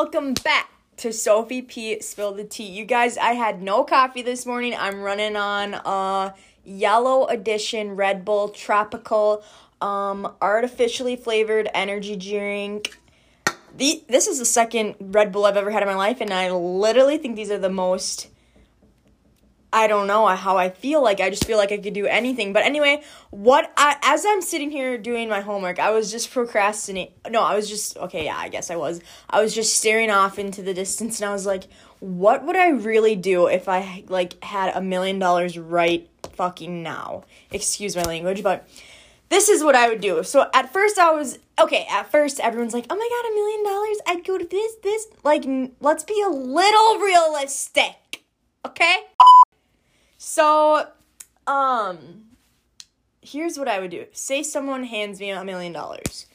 welcome back to Sophie P. Spill the Tea. You guys, I had no coffee this morning. I'm running on a yellow edition Red Bull Tropical um, artificially flavored energy drink. The, this is the second Red Bull I've ever had in my life, and I literally think these are the most I don't know how I feel like I just feel like I could do anything. But anyway, what I as I'm sitting here doing my homework, I was just procrastinating. No, I was just okay, yeah, I guess I was. I was just staring off into the distance and I was like, what would I really do if I like had a million dollars right fucking now? Excuse my language, but this is what I would do. So at first I was okay, at first everyone's like, "Oh my god, a million dollars. I'd go to this this." Like let's be a little realistic. Okay? So, um, here's what I would do. Say someone hands me a million dollars.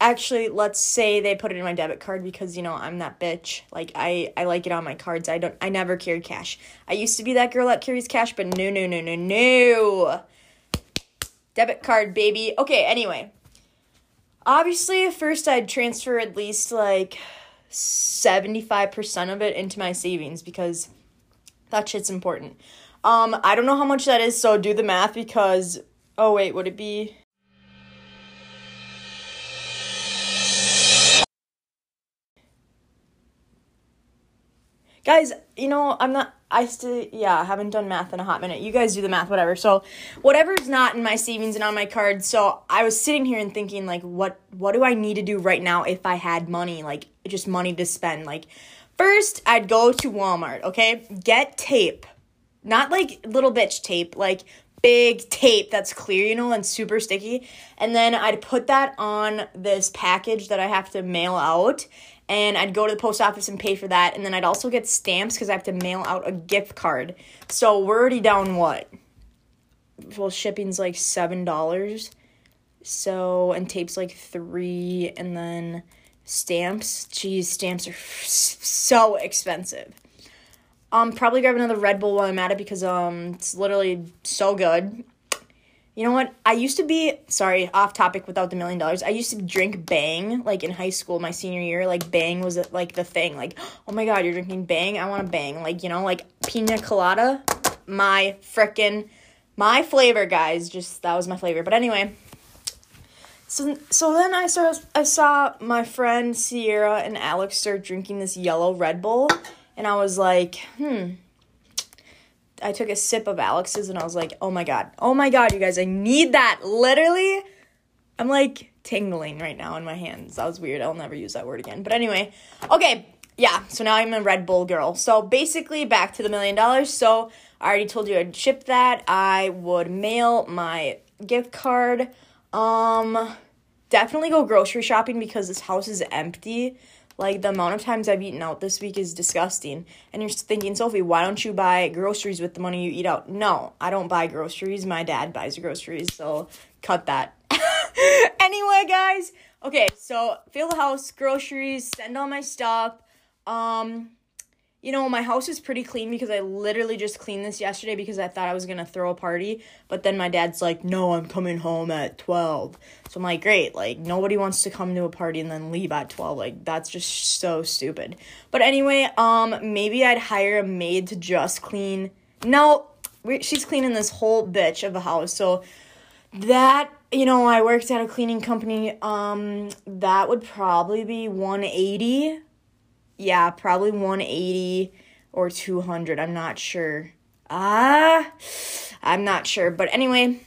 Actually, let's say they put it in my debit card because you know I'm that bitch. Like I, I like it on my cards. I don't. I never carry cash. I used to be that girl that carries cash, but no, no, no, no, no. Debit card, baby. Okay. Anyway, obviously, first I'd transfer at least like seventy five percent of it into my savings because that shit's important. Um, I don't know how much that is, so do the math because oh wait, would it be Guys, you know, I'm not I still yeah, I haven't done math in a hot minute. You guys do the math, whatever. So whatever's not in my savings and on my card. So I was sitting here and thinking like what what do I need to do right now if I had money, like just money to spend? Like first I'd go to Walmart, okay? Get tape not like little bitch tape, like big tape that's clear, you know, and super sticky. And then I'd put that on this package that I have to mail out. And I'd go to the post office and pay for that. And then I'd also get stamps because I have to mail out a gift card. So we're already down what? Well, shipping's like $7. So, and tape's like three. And then stamps. Geez, stamps are so expensive. Um, probably grab another Red Bull while I'm at it because um, it's literally so good. You know what? I used to be sorry, off topic without the million dollars. I used to drink Bang like in high school, my senior year. Like Bang was like the thing. Like, oh my god, you're drinking Bang. I want a Bang. Like you know, like pina colada. My frickin' my flavor, guys. Just that was my flavor. But anyway, so so then I saw I saw my friend Sierra and Alex start drinking this yellow Red Bull and I was like, hmm. I took a sip of Alex's and I was like, oh my god, oh my god, you guys, I need that. Literally, I'm like tingling right now in my hands. That was weird. I'll never use that word again. But anyway, okay, yeah, so now I'm a Red Bull girl. So basically, back to the million dollars. So I already told you I'd ship that. I would mail my gift card. Um, definitely go grocery shopping because this house is empty. Like the amount of times I've eaten out this week is disgusting. And you're thinking, Sophie, why don't you buy groceries with the money you eat out? No, I don't buy groceries. My dad buys groceries, so cut that. anyway, guys. Okay, so fill the house, groceries, send all my stuff. Um, you know, my house is pretty clean because I literally just cleaned this yesterday because I thought I was gonna throw a party. But then my dad's like, no, I'm coming home at 12. So I'm like, great. Like, nobody wants to come to a party and then leave at 12. Like, that's just so stupid. But anyway, um, maybe I'd hire a maid to just clean. No, she's cleaning this whole bitch of a house. So that you know i worked at a cleaning company um that would probably be 180 yeah, probably 180 or 200. I'm not sure. Ah, I'm not sure. But anyway,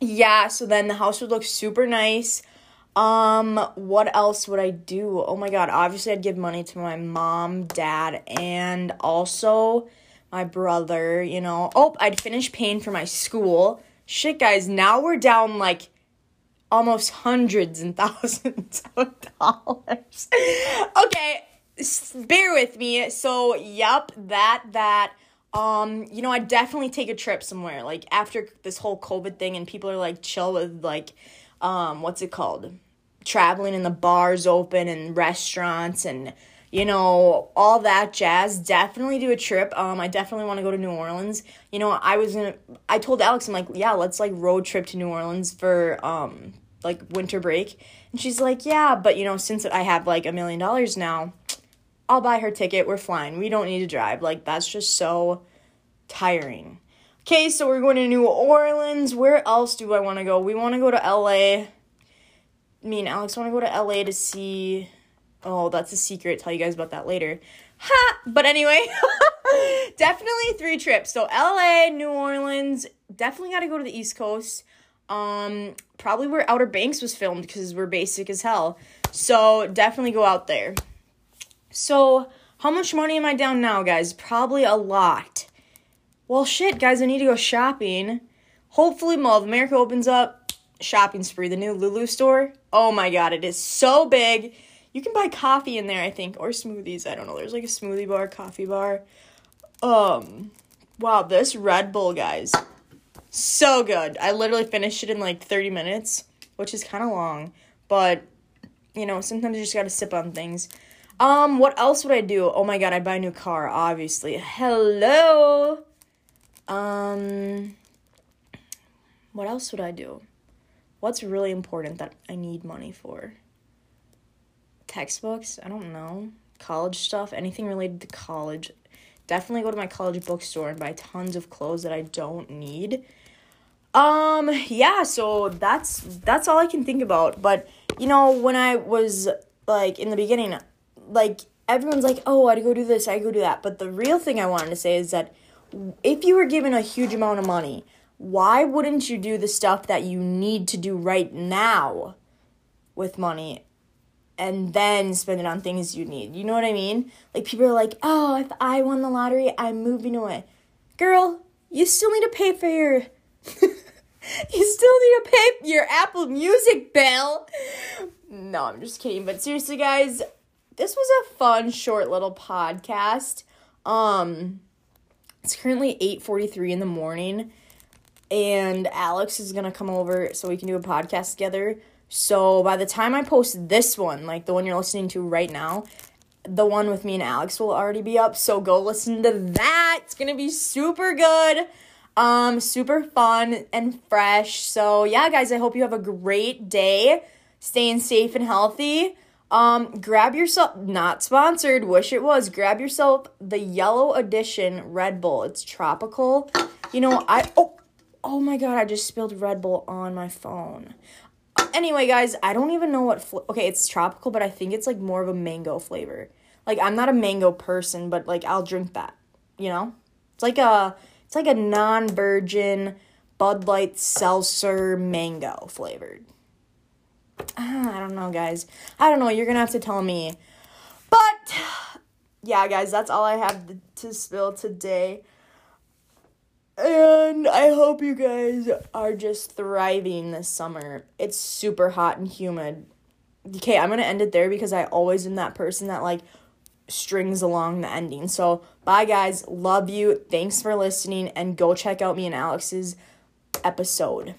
yeah, so then the house would look super nice. Um, what else would I do? Oh my god, obviously I'd give money to my mom, dad, and also my brother, you know. Oh, I'd finish paying for my school. Shit, guys, now we're down like almost hundreds and thousands of dollars. okay, bear with me. So, yep, that that um, you know, I definitely take a trip somewhere. Like after this whole COVID thing and people are like chill with like um what's it called? Traveling and the bars open and restaurants and you know, all that jazz. Definitely do a trip. Um, I definitely want to go to New Orleans. You know, I was in. I told Alex, I'm like, yeah, let's like road trip to New Orleans for um like winter break, and she's like, yeah, but you know, since I have like a million dollars now, I'll buy her ticket. We're flying. We don't need to drive. Like, that's just so tiring. Okay, so we're going to New Orleans. Where else do I want to go? We want to go to LA. Me and Alex want to go to LA to see. Oh, that's a secret. Tell you guys about that later. Ha! But anyway, definitely three trips. So LA, New Orleans. Definitely got to go to the East Coast. Um, probably where Outer Banks was filmed because we're basic as hell. So definitely go out there. So how much money am I down now, guys? Probably a lot. Well, shit, guys, I need to go shopping. Hopefully, Mall of America opens up. Shopping spree, the new Lulu store. Oh my god, it is so big. You can buy coffee in there, I think, or smoothies. I don't know. There's like a smoothie bar, coffee bar. Um, wow, this Red Bull, guys, so good. I literally finished it in like 30 minutes, which is kind of long, but you know, sometimes you just gotta sip on things. Um, what else would I do? Oh my god, I'd buy a new car, obviously. Hello. Um, what else would I do? What's really important that I need money for? Textbooks? I don't know. College stuff? Anything related to college? Definitely go to my college bookstore and buy tons of clothes that I don't need. Um, yeah, so that's that's all I can think about. But you know, when I was like in the beginning, like everyone's like, "Oh, I'd go do this, I go do that." But the real thing I wanted to say is that if you were given a huge amount of money, why wouldn't you do the stuff that you need to do right now with money and then spend it on things you need? You know what I mean? Like people are like, "Oh, if I won the lottery, I'm moving away." Girl, you still need to pay for your you still need to pay your Apple Music bill. No, I'm just kidding. But seriously, guys, this was a fun, short little podcast. Um, it's currently 8:43 in the morning and Alex is going to come over so we can do a podcast together. So by the time I post this one, like the one you're listening to right now, the one with me and Alex will already be up. So go listen to that. It's going to be super good. Um super fun and fresh. So yeah, guys, I hope you have a great day. Staying safe and healthy. Um, grab yourself, not sponsored, wish it was. Grab yourself the yellow edition Red Bull. It's tropical. You know, I, oh, oh my god, I just spilled Red Bull on my phone. Anyway, guys, I don't even know what, fl- okay, it's tropical, but I think it's like more of a mango flavor. Like, I'm not a mango person, but like, I'll drink that, you know? It's like a, it's like a non virgin Bud Light seltzer mango flavored. I don't know, guys. I don't know. You're going to have to tell me. But yeah, guys, that's all I have to spill today. And I hope you guys are just thriving this summer. It's super hot and humid. Okay, I'm going to end it there because I always am that person that like strings along the ending. So, bye guys. Love you. Thanks for listening and go check out me and Alex's episode.